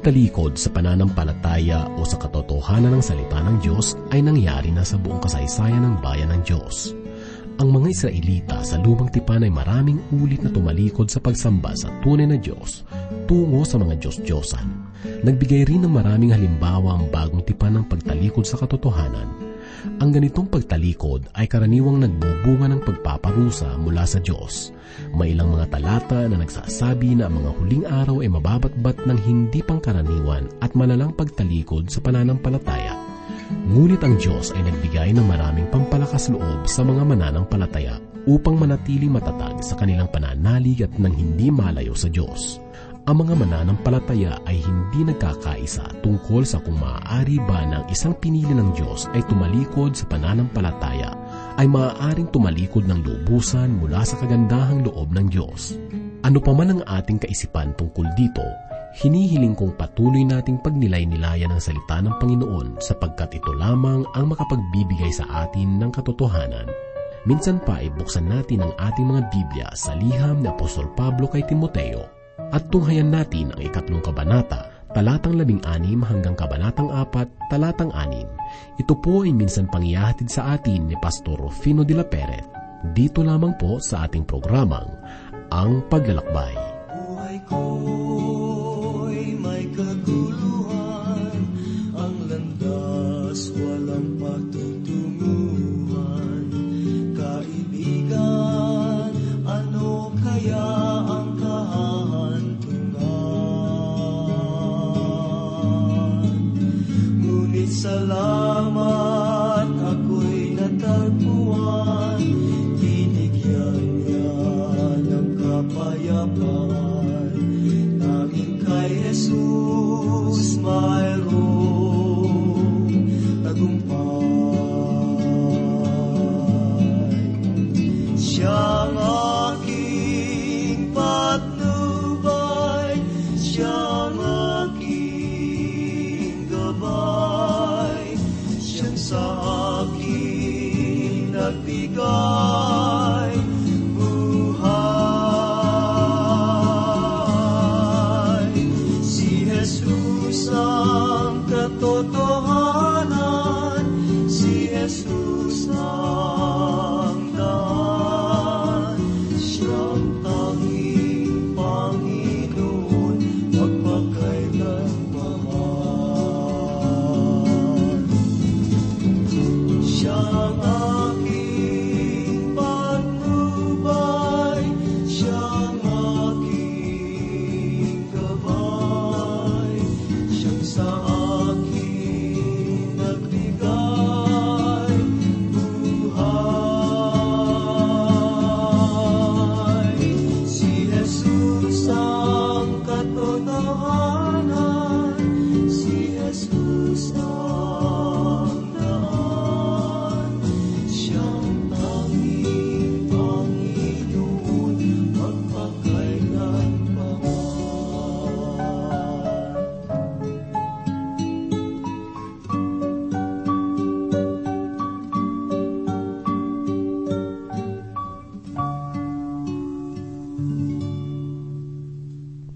pagtalikod sa pananampalataya o sa katotohanan ng salita ng Diyos ay nangyari na sa buong kasaysayan ng bayan ng Diyos. Ang mga Israelita sa lumang tipan ay maraming ulit na tumalikod sa pagsamba sa tunay na Diyos tungo sa mga Diyos-Diyosan. Nagbigay rin ng maraming halimbawa ang bagong tipan ng pagtalikod sa katotohanan. Ang ganitong pagtalikod ay karaniwang nagbubunga ng pagpaparusa mula sa Diyos. May ilang mga talata na nagsasabi na ang mga huling araw ay mababatbat ng hindi pangkaraniwan at malalang pagtalikod sa pananampalataya Ngunit ang Diyos ay nagbigay ng maraming pampalakas loob sa mga mananampalataya upang manatili matatag sa kanilang pananalig at nang hindi malayo sa Diyos. Ang mga mananampalataya ay hindi nagkakaisa tungkol sa kung maaari ba ng isang pinili ng Diyos ay tumalikod sa pananampalataya ay maaaring tumalikod ng lubusan mula sa kagandahang loob ng Diyos. Ano pa man ang ating kaisipan tungkol dito, hinihiling kong patuloy nating pagnilay-nilayan ang salita ng Panginoon sapagkat ito lamang ang makapagbibigay sa atin ng katotohanan. Minsan pa ay buksan natin ang ating mga Biblia sa liham ni Apostol Pablo kay Timoteo at tunghayan natin ang ikatlong kabanata, talatang labing anim hanggang kabanatang apat, talatang anim. Ito po ay minsan pangyahatid sa atin ni Pastor Rufino de la Peret. Dito lamang po sa ating programang Ang Paglalakbay. Buhay ko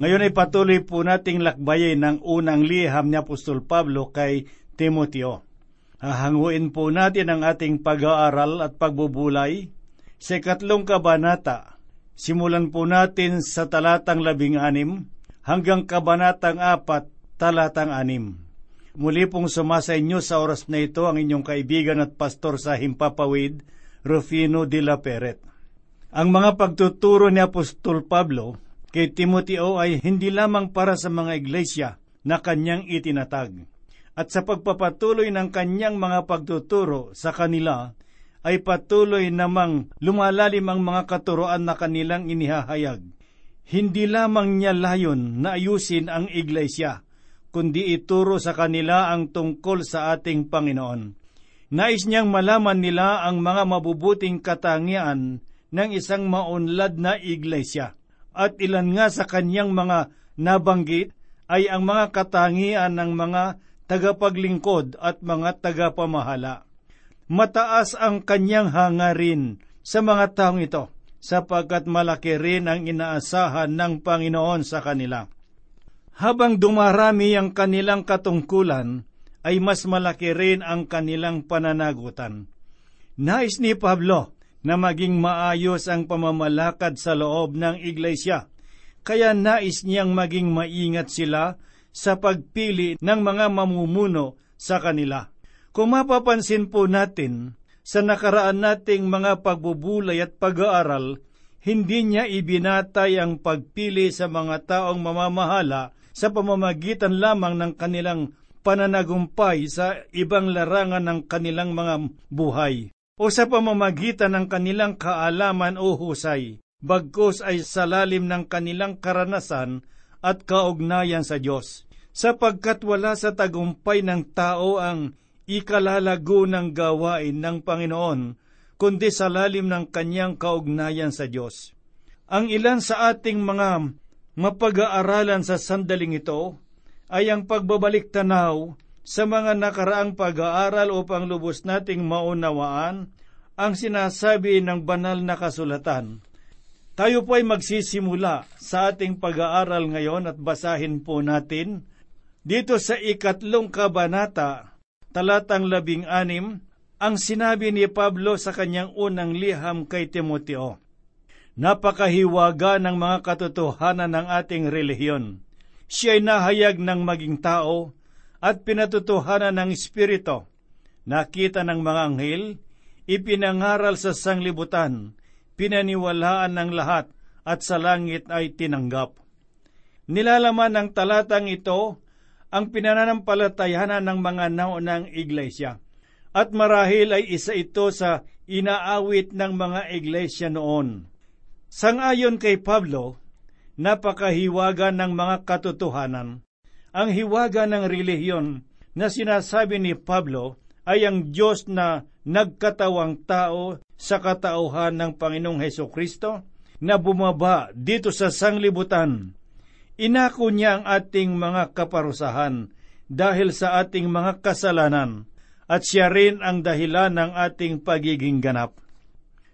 Ngayon ay patuloy po nating lakbayin ng unang liham ni Apostol Pablo kay Timoteo. Hahanguin po natin ang ating pag-aaral at pagbubulay sa ikatlong kabanata. Simulan po natin sa talatang labing anim hanggang kabanatang apat, talatang anim. Muli pong sumasa inyo sa oras na ito ang inyong kaibigan at pastor sa Himpapawid, Rufino de la Peret. Ang mga pagtuturo ni Apostol Pablo kay Timoteo ay hindi lamang para sa mga iglesia na kanyang itinatag. At sa pagpapatuloy ng kanyang mga pagtuturo sa kanila, ay patuloy namang lumalalim ang mga katuroan na kanilang inihahayag. Hindi lamang niya layon na ayusin ang iglesia, kundi ituro sa kanila ang tungkol sa ating Panginoon. Nais niyang malaman nila ang mga mabubuting katangian ng isang maunlad na iglesia at ilan nga sa kanyang mga nabanggit ay ang mga katangian ng mga tagapaglingkod at mga tagapamahala. Mataas ang kanyang hangarin sa mga taong ito, sapagkat malaki rin ang inaasahan ng Panginoon sa kanila. Habang dumarami ang kanilang katungkulan, ay mas malaki rin ang kanilang pananagutan. Nais ni Pablo na maging maayos ang pamamalakad sa loob ng iglesia, kaya nais niyang maging maingat sila sa pagpili ng mga mamumuno sa kanila. Kung mapapansin po natin, sa nakaraan nating mga pagbubulay at pag-aaral, hindi niya ibinatay ang pagpili sa mga taong mamamahala sa pamamagitan lamang ng kanilang pananagumpay sa ibang larangan ng kanilang mga buhay o sa pamamagitan ng kanilang kaalaman o husay, bagkos ay sa lalim ng kanilang karanasan at kaugnayan sa Diyos, sapagkat wala sa tagumpay ng tao ang ikalalago ng gawain ng Panginoon, kundi sa lalim ng kanyang kaugnayan sa Diyos. Ang ilan sa ating mga mapag-aaralan sa sandaling ito ay ang pagbabalik tanaw sa mga nakaraang pag-aaral upang lubos nating maunawaan ang sinasabi ng banal na kasulatan. Tayo po ay magsisimula sa ating pag-aaral ngayon at basahin po natin dito sa ikatlong kabanata talatang labing anim, ang sinabi ni Pablo sa kanyang unang liham kay Timoteo. Napakahiwaga ng mga katotohanan ng ating relihiyon. Siya ay nahayag ng maging tao at pinatutuhanan ng Espiritu. Nakita ng mga anghel, ipinangaral sa sanglibutan, pinaniwalaan ng lahat at sa langit ay tinanggap. Nilalaman ng talatang ito ang pinananampalatayanan ng mga naunang iglesia. At marahil ay isa ito sa inaawit ng mga iglesia noon. Sangayon kay Pablo, napakahiwaga ng mga katotohanan. Ang hiwaga ng relihiyon na sinasabi ni Pablo ay ang Diyos na nagkatawang tao sa katauhan ng Panginoong Heso Kristo na bumaba dito sa sanglibutan Inako niya ang ating mga kaparusahan dahil sa ating mga kasalanan at siya rin ang dahilan ng ating pagiging ganap.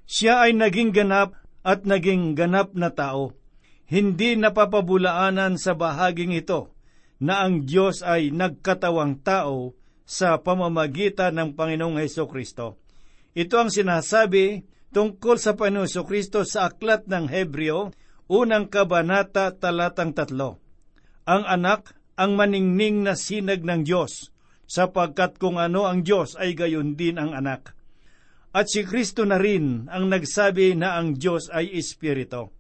Siya ay naging ganap at naging ganap na tao. Hindi napapabulaanan sa bahaging ito na ang Diyos ay nagkatawang tao sa pamamagitan ng Panginoong Heso Kristo. Ito ang sinasabi tungkol sa Panginoong Kristo sa aklat ng Hebreo Unang kabanata talatang tatlo. Ang anak ang maningning na sinag ng Diyos, sapagkat kung ano ang Diyos ay gayon din ang anak. At si Kristo na rin ang nagsabi na ang Diyos ay Espiritu.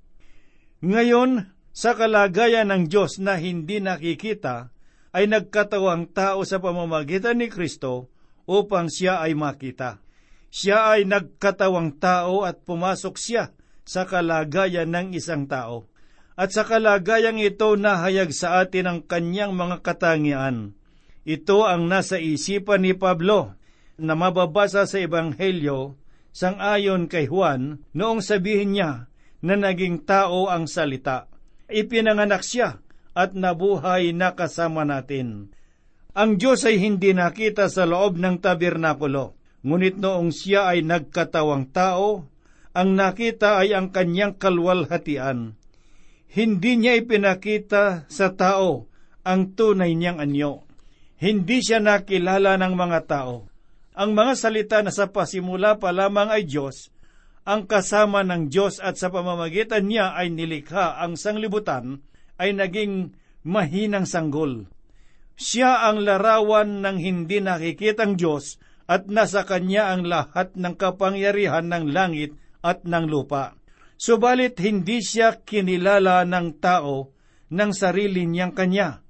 Ngayon, sa kalagayan ng Diyos na hindi nakikita, ay nagkatawang tao sa pamamagitan ni Kristo upang siya ay makita. Siya ay nagkatawang tao at pumasok siya sa kalagayan ng isang tao. At sa kalagayang ito nahayag sa atin ang kanyang mga katangian. Ito ang nasa isipan ni Pablo na mababasa sa Ebanghelyo sang ayon kay Juan noong sabihin niya na naging tao ang salita. Ipinanganak siya at nabuhay na kasama natin. Ang Diyos ay hindi nakita sa loob ng tabernakulo, ngunit noong siya ay nagkatawang tao, ang nakita ay ang kanyang kalwalhatian. Hindi niya ipinakita sa tao ang tunay niyang anyo. Hindi siya nakilala ng mga tao. Ang mga salita na sa pasimula pa lamang ay Diyos, ang kasama ng Diyos at sa pamamagitan niya ay nilikha ang sanglibutan, ay naging mahinang sanggol. Siya ang larawan ng hindi nakikitang Diyos at nasa Kanya ang lahat ng kapangyarihan ng langit at ng lupa. Subalit hindi siya kinilala ng tao ng sarili niyang kanya.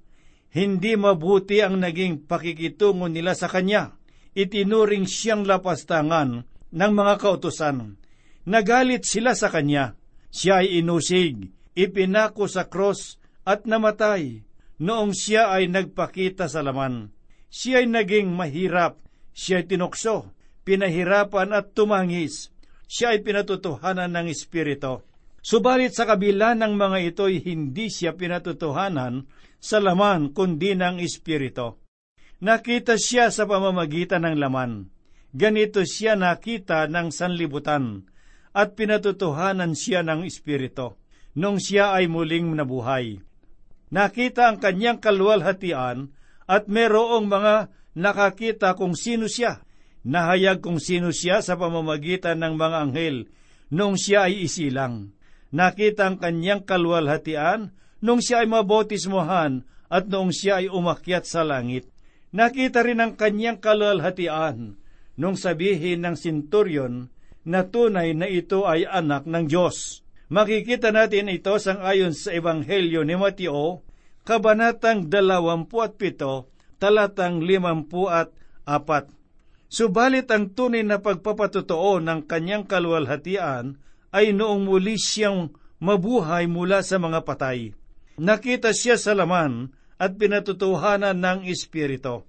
Hindi mabuti ang naging pakikitungo nila sa kanya. Itinuring siyang lapastangan ng mga kautusan. Nagalit sila sa kanya. Siya ay inusig, ipinako sa cross at namatay noong siya ay nagpakita sa laman. Siya ay naging mahirap, siya ay tinukso, pinahirapan at tumangis siya ay pinatutuhanan ng Espiritu. Subalit sa kabila ng mga ito'y hindi siya pinatutuhanan sa laman kundi ng Espiritu. Nakita siya sa pamamagitan ng laman. Ganito siya nakita ng sanlibutan at pinatutuhanan siya ng Espiritu nung siya ay muling nabuhay. Nakita ang kanyang kalwalhatian at merong mga nakakita kung sino siya. Nahayag kung sino siya sa pamamagitan ng mga anghel nung siya ay isilang. Nakita ang kanyang kalwalhatian nung siya ay mabotismohan at noong siya ay umakyat sa langit. Nakita rin ang kanyang kalwalhatian nung sabihin ng sinturyon na tunay na ito ay anak ng Diyos. Makikita natin ito sang ayon sa Ebanghelyo ni Mateo, Kabanatang 27, talatang 54. Subalit ang tunay na pagpapatotoo ng kanyang kalwalhatian ay noong muli siyang mabuhay mula sa mga patay. Nakita siya sa laman at pinatutuhanan ng Espiritu.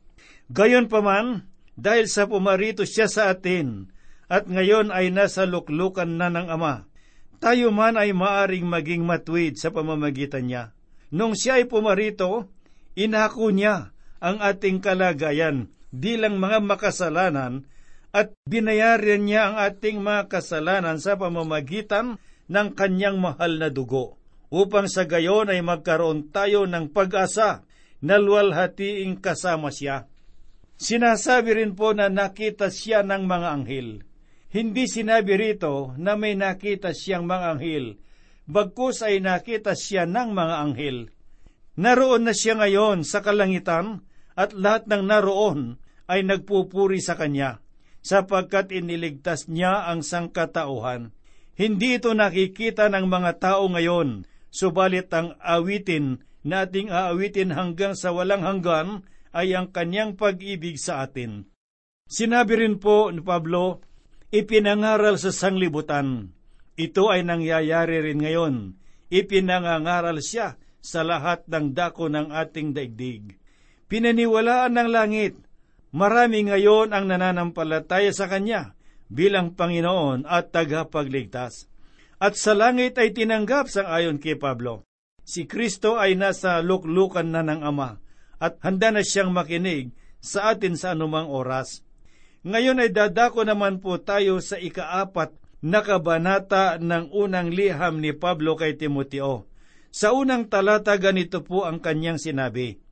Gayon paman, dahil sa pumarito siya sa atin, at ngayon ay nasa luklukan na ng Ama, tayo man ay maaring maging matwid sa pamamagitan niya. Nung siya ay pumarito, inako niya ang ating kalagayan bilang mga makasalanan at binayaran niya ang ating mga kasalanan sa pamamagitan ng kanyang mahal na dugo, upang sa gayon ay magkaroon tayo ng pag-asa na luwalhatiing kasama siya. Sinasabi rin po na nakita siya ng mga anghel. Hindi sinabi rito na may nakita siyang mga anghel, bagkus ay nakita siya ng mga anghel. Naroon na siya ngayon sa kalangitan at lahat ng naroon ay nagpupuri sa kanya, sapagkat iniligtas niya ang sangkatauhan. Hindi ito nakikita ng mga tao ngayon, subalit ang awitin na ating aawitin hanggang sa walang hanggan ay ang kanyang pag-ibig sa atin. Sinabi rin po ni Pablo ipinangaral sa sanglibutan. Ito ay nangyayari rin ngayon. Ipinangangaral siya sa lahat ng dako ng ating daigdig. Pinaniwalaan ng langit, marami ngayon ang nananampalataya sa Kanya bilang Panginoon at tagapagligtas. At sa langit ay tinanggap sang ayon kay Pablo. Si Kristo ay nasa luklukan na ng Ama at handa na siyang makinig sa atin sa anumang oras. Ngayon ay dadako naman po tayo sa ikaapat na kabanata ng unang liham ni Pablo kay Timoteo. Sa unang talata ganito po ang kanyang sinabi,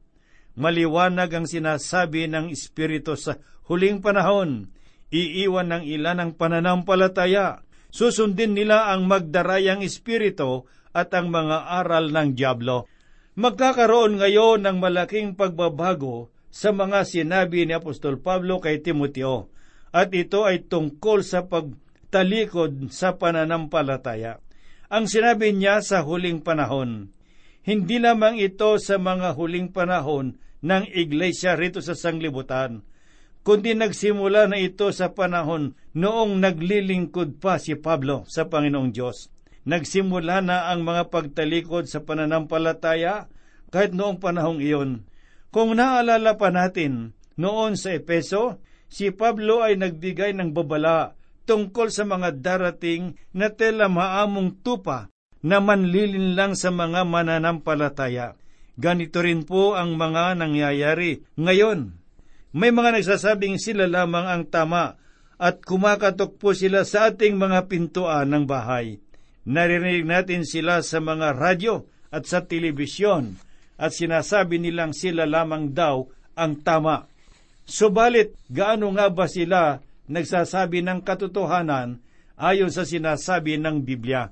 Maliwanag ang sinasabi ng Espiritu sa huling panahon, iiwan ng ilan ang pananampalataya, susundin nila ang magdarayang Espiritu at ang mga aral ng Diablo. Magkakaroon ngayon ng malaking pagbabago sa mga sinabi ni Apostol Pablo kay Timoteo, at ito ay tungkol sa pagtalikod sa pananampalataya. Ang sinabi niya sa huling panahon, hindi lamang ito sa mga huling panahon ng iglesia rito sa sanglibutan, kundi nagsimula na ito sa panahon noong naglilingkod pa si Pablo sa Panginoong Diyos. Nagsimula na ang mga pagtalikod sa pananampalataya kahit noong panahong iyon. Kung naalala pa natin, noon sa Epeso, si Pablo ay nagbigay ng babala tungkol sa mga darating na tela maamong tupa na manlilin lang sa mga mananampalataya. Ganito rin po ang mga nangyayari ngayon. May mga nagsasabing sila lamang ang tama at kumakatok po sila sa ating mga pintuan ng bahay. Naririnig natin sila sa mga radyo at sa telebisyon at sinasabi nilang sila lamang daw ang tama. Subalit, gaano nga ba sila nagsasabi ng katotohanan ayon sa sinasabi ng Biblia?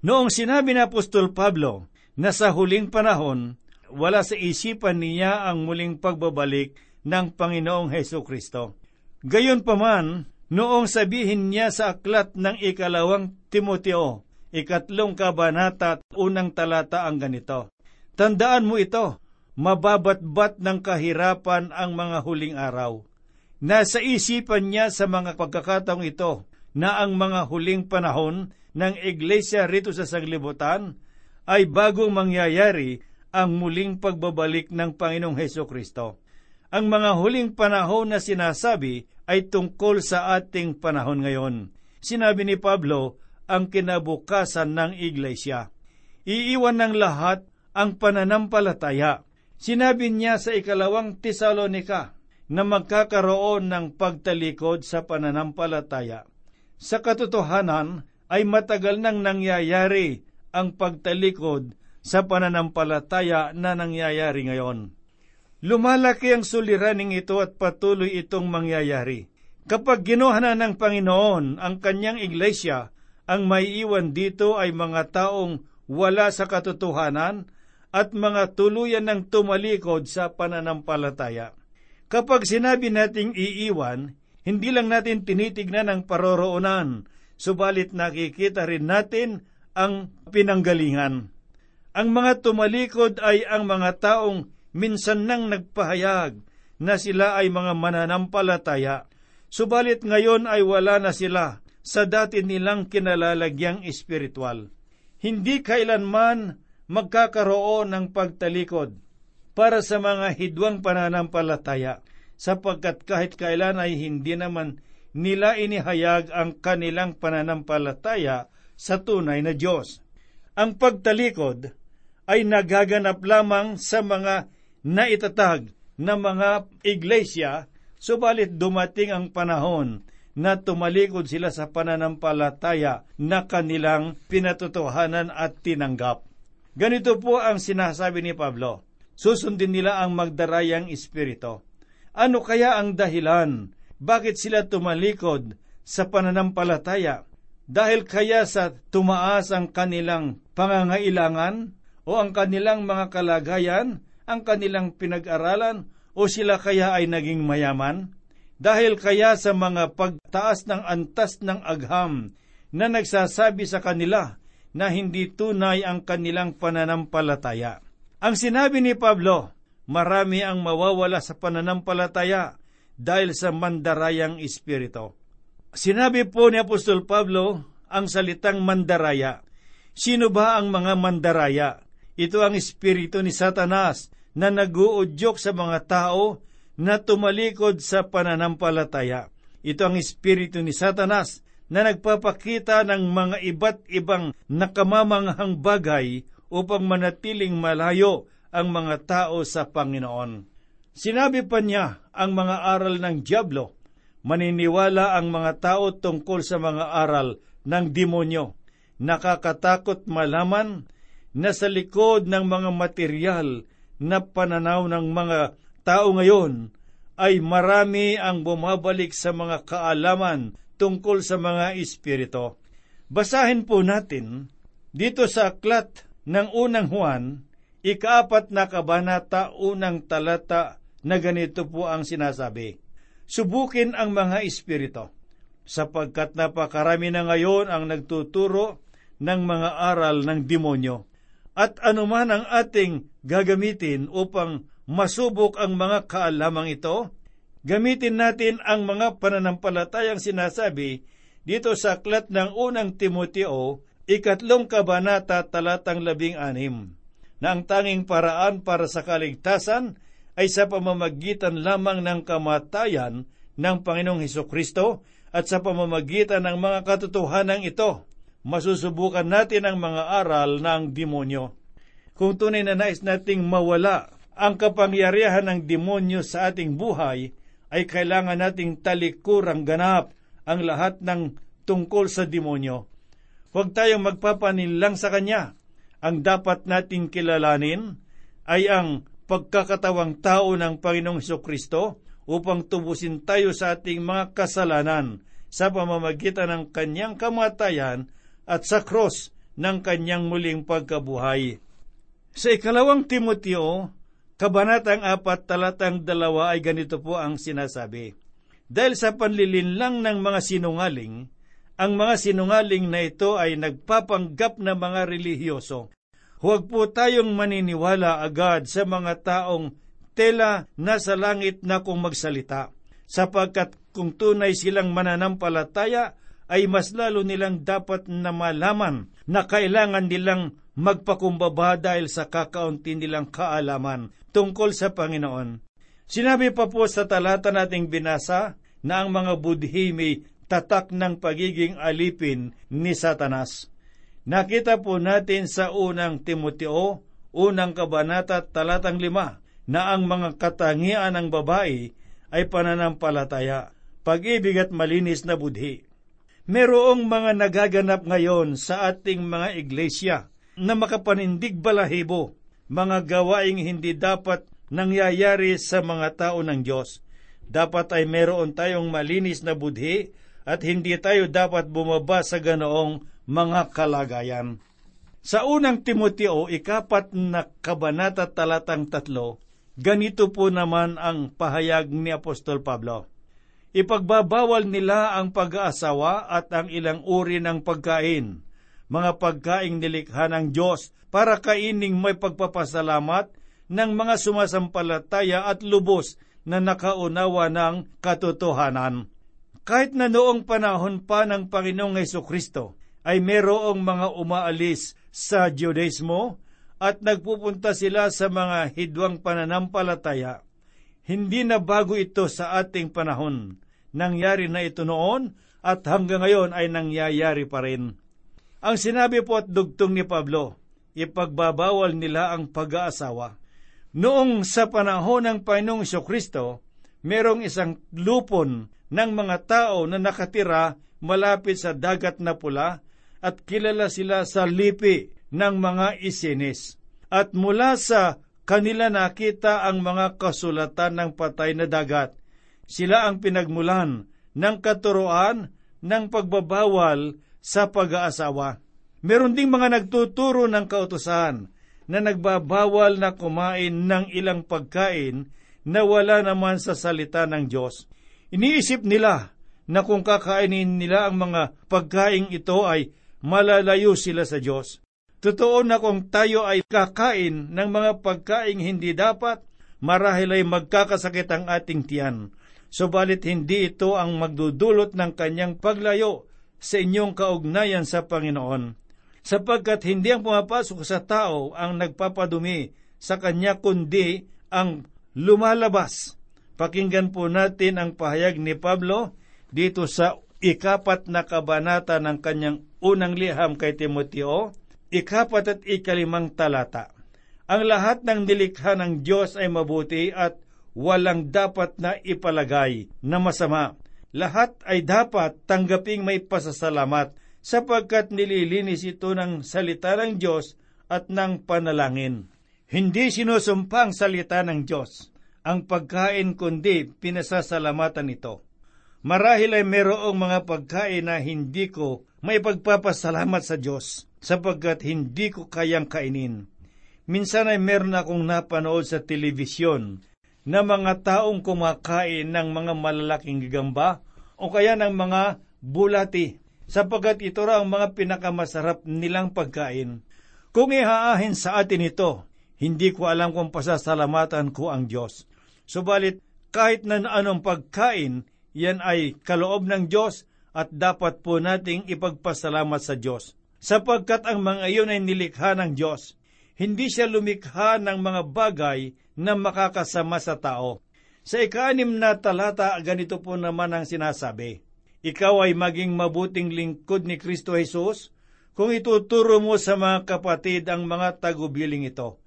Noong sinabi ni Apostol Pablo na sa huling panahon, wala sa isipan niya ang muling pagbabalik ng Panginoong Heso Kristo. Gayon paman, noong sabihin niya sa aklat ng ikalawang Timoteo, ikatlong kabanata at unang talata ang ganito, Tandaan mo ito, mababatbat ng kahirapan ang mga huling araw. Nasa isipan niya sa mga pagkakataong ito na ang mga huling panahon ng iglesia rito sa sanglibutan ay bagong mangyayari ang muling pagbabalik ng Panginoong Heso Kristo. Ang mga huling panahon na sinasabi ay tungkol sa ating panahon ngayon. Sinabi ni Pablo ang kinabukasan ng iglesia. Iiwan ng lahat ang pananampalataya. Sinabi niya sa ikalawang Tesalonika na magkakaroon ng pagtalikod sa pananampalataya. Sa katotohanan ay matagal nang nangyayari ang pagtalikod sa pananampalataya na nangyayari ngayon. Lumalaki ang suliraning ito at patuloy itong mangyayari. Kapag ginuha na ng Panginoon ang kanyang iglesia, ang maiiwan dito ay mga taong wala sa katotohanan at mga tuluyan ng tumalikod sa pananampalataya. Kapag sinabi nating iiwan, hindi lang natin tinitignan ang paroroonan, subalit nakikita rin natin ang pinanggalingan. Ang mga tumalikod ay ang mga taong minsan nang nagpahayag na sila ay mga mananampalataya, subalit ngayon ay wala na sila sa dati nilang kinalalagyang espiritual. Hindi kailanman magkakaroon ng pagtalikod para sa mga hidwang pananampalataya, sapagkat kahit kailan ay hindi naman nila inihayag ang kanilang pananampalataya sa tunay na Diyos. Ang pagtalikod ay nagaganap lamang sa mga na itatag ng mga iglesia, subalit dumating ang panahon na tumalikod sila sa pananampalataya na kanilang pinatotohanan at tinanggap. Ganito po ang sinasabi ni Pablo, susundin nila ang magdarayang espirito. Ano kaya ang dahilan? Bakit sila tumalikod sa pananampalataya? Dahil kaya sa tumaas ang kanilang pangangailangan o ang kanilang mga kalagayan ang kanilang pinag-aralan o sila kaya ay naging mayaman? Dahil kaya sa mga pagtaas ng antas ng agham na nagsasabi sa kanila na hindi tunay ang kanilang pananampalataya. Ang sinabi ni Pablo, marami ang mawawala sa pananampalataya dahil sa mandarayang espiritu. Sinabi po ni Apostol Pablo ang salitang mandaraya. Sino ba ang mga mandaraya? Ito ang espiritu ni Satanas na naguudyok sa mga tao na tumalikod sa pananampalataya. Ito ang espiritu ni Satanas na nagpapakita ng mga iba't ibang nakamamanghang bagay upang manatiling malayo ang mga tao sa Panginoon. Sinabi pa niya ang mga aral ng Diablo, maniniwala ang mga tao tungkol sa mga aral ng demonyo. Nakakatakot malaman na sa likod ng mga material na pananaw ng mga tao ngayon ay marami ang bumabalik sa mga kaalaman tungkol sa mga espiritu. Basahin po natin dito sa aklat ng unang Juan, ikaapat na kabanata, unang talata na ganito po ang sinasabi. Subukin ang mga espiritu, sapagkat napakarami na ngayon ang nagtuturo ng mga aral ng demonyo at anuman ang ating gagamitin upang masubok ang mga kaalamang ito, gamitin natin ang mga pananampalatayang sinasabi dito sa aklat ng unang Timoteo, ikatlong kabanata talatang labing anim, na ang tanging paraan para sa kaligtasan ay sa pamamagitan lamang ng kamatayan ng Panginoong Heso Kristo at sa pamamagitan ng mga katotohanan ito masusubukan natin ang mga aral ng demonyo. Kung tunay na nais nating mawala ang kapangyarihan ng demonyo sa ating buhay, ay kailangan nating talikurang ganap ang lahat ng tungkol sa demonyo. Huwag tayong magpapaninlang sa Kanya. Ang dapat nating kilalanin ay ang pagkakatawang tao ng Panginoong Kristo upang tubusin tayo sa ating mga kasalanan sa pamamagitan ng Kanyang kamatayan at sa cross ng kanyang muling pagkabuhay. Sa ikalawang Timoteo, kabanatang apat talatang dalawa ay ganito po ang sinasabi. Dahil sa panlilinlang ng mga sinungaling, ang mga sinungaling na ito ay nagpapanggap na mga relihiyoso. Huwag po tayong maniniwala agad sa mga taong tela na sa langit na kung magsalita, sapagkat kung tunay silang mananampalataya, ay mas lalo nilang dapat na malaman na kailangan nilang magpakumbaba dahil sa kakaunti nilang kaalaman tungkol sa Panginoon. Sinabi pa po sa talata nating binasa na ang mga budhi may tatak ng pagiging alipin ni Satanas. Nakita po natin sa unang Timoteo, unang kabanata talatang lima, na ang mga katangian ng babae ay pananampalataya, pag-ibig at malinis na budhi. Merong mga nagaganap ngayon sa ating mga iglesia na makapanindig balahibo, mga gawaing hindi dapat nangyayari sa mga tao ng Diyos. Dapat ay meron tayong malinis na budhi at hindi tayo dapat bumaba sa ganoong mga kalagayan. Sa unang Timoteo, ikapat na kabanata talatang tatlo, ganito po naman ang pahayag ni Apostol Pablo. Ipagbabawal nila ang pag-aasawa at ang ilang uri ng pagkain, mga pagkaing nilikha ng Diyos para kaining may pagpapasalamat ng mga sumasampalataya at lubos na nakaunawa ng katotohanan. Kahit na noong panahon pa ng Panginoong Heso Kristo, ay merong mga umaalis sa Judaismo at nagpupunta sila sa mga hidwang pananampalataya. Hindi na bago ito sa ating panahon. Nangyari na ito noon at hanggang ngayon ay nangyayari pa rin. Ang sinabi po at dugtong ni Pablo, ipagbabawal nila ang pag-aasawa. Noong sa panahon ng Panginoong Kristo, merong isang lupon ng mga tao na nakatira malapit sa dagat na pula at kilala sila sa lipi ng mga isinis. At mula sa kanila nakita ang mga kasulatan ng patay na dagat. Sila ang pinagmulan ng katuroan ng pagbabawal sa pag-aasawa. Meron ding mga nagtuturo ng kautusan na nagbabawal na kumain ng ilang pagkain na wala naman sa salita ng Diyos. Iniisip nila na kung kakainin nila ang mga pagkain ito ay malalayo sila sa Diyos. Totoo na kung tayo ay kakain ng mga pagkaing hindi dapat, marahil ay magkakasakit ang ating tiyan. Subalit hindi ito ang magdudulot ng kanyang paglayo sa inyong kaugnayan sa Panginoon. Sapagkat hindi ang pumapasok sa tao ang nagpapadumi sa kanya kundi ang lumalabas. Pakinggan po natin ang pahayag ni Pablo dito sa ikapat na kabanata ng kanyang unang liham kay Timoteo, ikapat at ikalimang talata. Ang lahat ng nilikha ng Diyos ay mabuti at walang dapat na ipalagay na masama. Lahat ay dapat tanggaping may pasasalamat sapagkat nililinis ito ng salita ng Diyos at ng panalangin. Hindi sinusumpa ang salita ng Diyos ang pagkain kundi pinasasalamatan ito. Marahil ay merong mga pagkain na hindi ko may pagpapasalamat sa Diyos sapagkat hindi ko kayang kainin. Minsan ay meron akong napanood sa telebisyon na mga taong kumakain ng mga malalaking gigamba o kaya ng mga bulati sapagkat ito raw ang mga pinakamasarap nilang pagkain. Kung ihaahin sa atin ito, hindi ko alam kung pasasalamatan ko ang Diyos. Subalit, kahit na anong pagkain, yan ay kaloob ng Diyos at dapat po nating ipagpasalamat sa Diyos. Sapagkat ang mga iyon ay nilikha ng Diyos. Hindi siya lumikha ng mga bagay na makakasama sa tao. Sa ikaanim na talata, ganito po naman ang sinasabi. Ikaw ay maging mabuting lingkod ni Kristo Jesus kung ituturo mo sa mga kapatid ang mga tagubiling ito.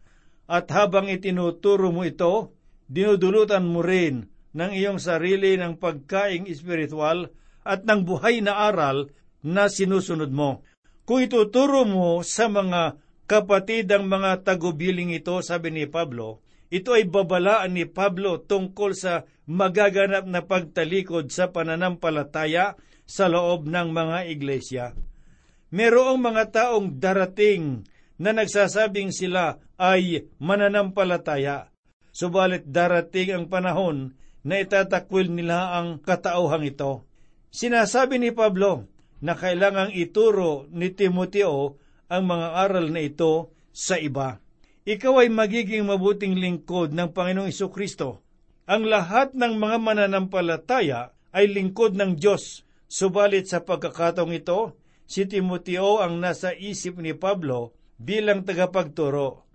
At habang itinuturo mo ito, dinudulutan mo rin ng iyong sarili ng pagkaing espiritual at ng buhay na aral na sinusunod mo. Kung ituturo mo sa mga kapatid ang mga tagubiling ito, sabi ni Pablo, ito ay babalaan ni Pablo tungkol sa magaganap na pagtalikod sa pananampalataya sa loob ng mga iglesia. Merong mga taong darating na nagsasabing sila ay mananampalataya, subalit darating ang panahon na itatakwil nila ang katauhang ito. Sinasabi ni Pablo na kailangang ituro ni Timoteo ang mga aral na ito sa iba. Ikaw ay magiging mabuting lingkod ng Panginoong Iso Kristo. Ang lahat ng mga mananampalataya ay lingkod ng Diyos. Subalit sa pagkakataong ito, si Timoteo ang nasa isip ni Pablo bilang tagapagturo.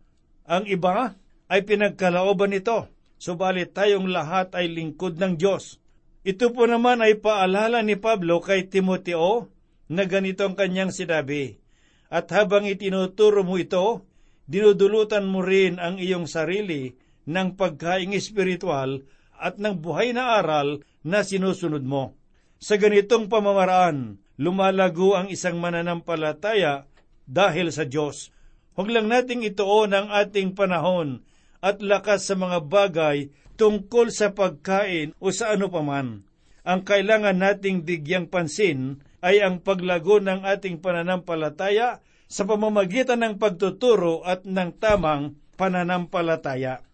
Ang iba ay pinagkalaoban nito subalit tayong lahat ay lingkod ng Diyos. Ito po naman ay paalala ni Pablo kay Timoteo na ganito ang kanyang sinabi, At habang itinuturo mo ito, dinudulutan mo rin ang iyong sarili ng pagkaing espiritual at ng buhay na aral na sinusunod mo. Sa ganitong pamamaraan, lumalago ang isang mananampalataya dahil sa Diyos. Huwag lang nating ituon ang ating panahon at lakas sa mga bagay tungkol sa pagkain o sa ano paman. Ang kailangan nating bigyang pansin ay ang paglago ng ating pananampalataya sa pamamagitan ng pagtuturo at ng tamang pananampalataya.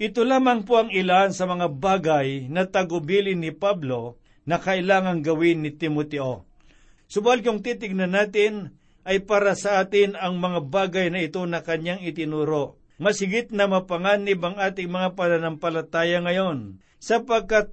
Ito lamang po ang ilan sa mga bagay na tagubilin ni Pablo na kailangang gawin ni Timoteo. Subal kung titignan natin ay para sa atin ang mga bagay na ito na kanyang itinuro. Masigit na mapanganib ang ating mga pananampalataya ngayon, sapagkat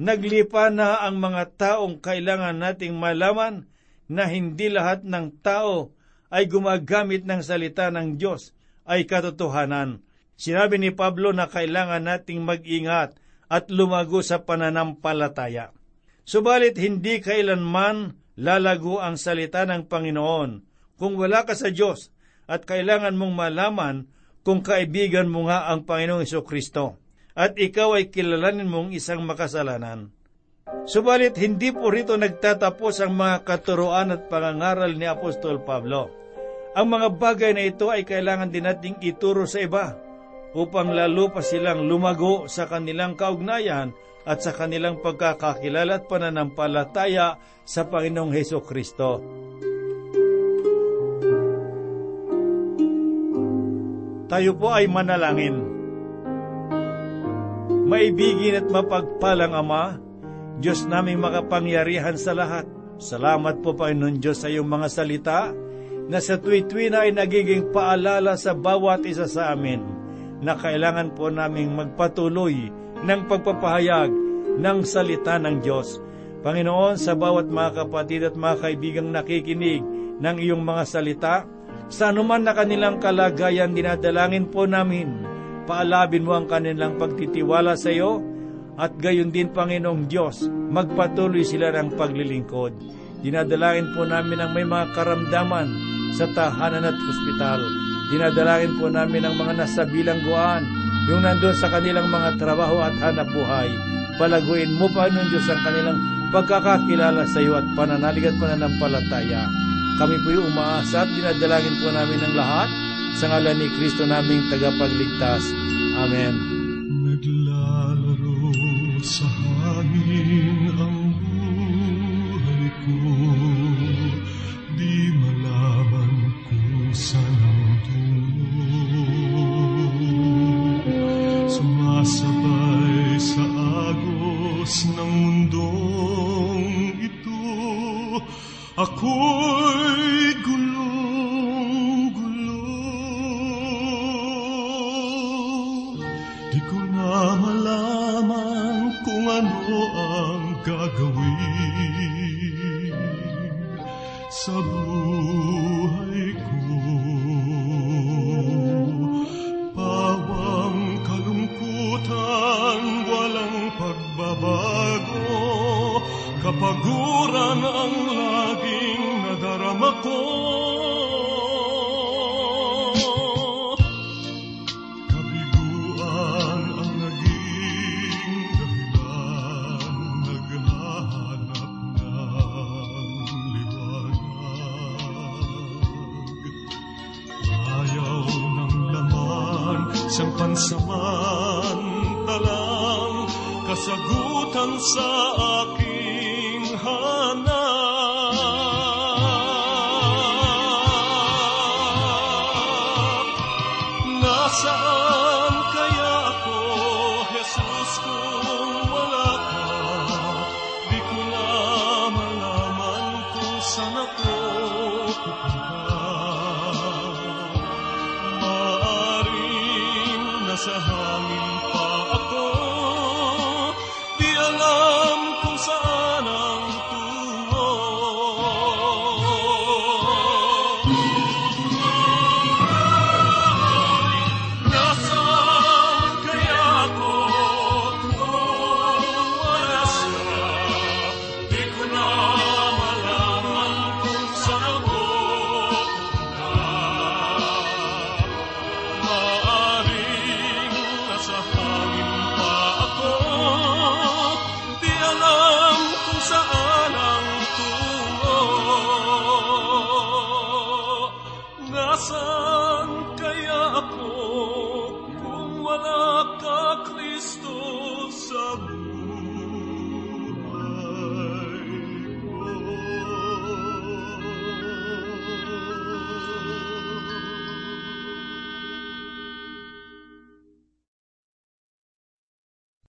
naglipa na ang mga taong kailangan nating malaman na hindi lahat ng tao ay gumagamit ng salita ng Diyos ay katotohanan. Sinabi ni Pablo na kailangan nating mag-ingat at lumago sa pananampalataya. Subalit hindi kailanman lalago ang salita ng Panginoon kung wala ka sa Diyos at kailangan mong malaman kung kaibigan mo nga ang Panginoong Kristo at ikaw ay kilalanin mong isang makasalanan. Subalit hindi po rito nagtatapos ang mga katuroan at pangangaral ni Apostol Pablo. Ang mga bagay na ito ay kailangan din nating ituro sa iba upang lalo pa silang lumago sa kanilang kaugnayan at sa kanilang pagkakakilala at pananampalataya sa Panginoong Heso Kristo. Tayo po ay manalangin. Maibigin at mapagpalang Ama, Diyos naming makapangyarihan sa lahat. Salamat po Panginoon Diyos sa iyong mga salita na sa tuwi-tuwi na ay nagiging paalala sa bawat isa sa amin na kailangan po naming magpatuloy ng pagpapahayag ng salita ng Diyos. Panginoon, sa bawat mga kapatid at mga kaibigang nakikinig ng iyong mga salita, sa anuman na kanilang kalagayan, dinadalangin po namin, paalabin mo ang kanilang pagtitiwala sa iyo, at gayon din, Panginoong Diyos, magpatuloy sila ng paglilingkod. Dinadalangin po namin ang may mga karamdaman sa tahanan at hospital. Dinadalangin po namin ang mga nasa bilangguan, yung nandun sa kanilang mga trabaho at hanap buhay. Palaguin mo, Panginoon Diyos, ang kanilang pagkakakilala sa iyo at pananalig at pananampalataya. Kami po yung umaasa at dinadalangin po namin ng lahat sa ngalan ni Kristo naming tagapagligtas. Amen. Nadarama ko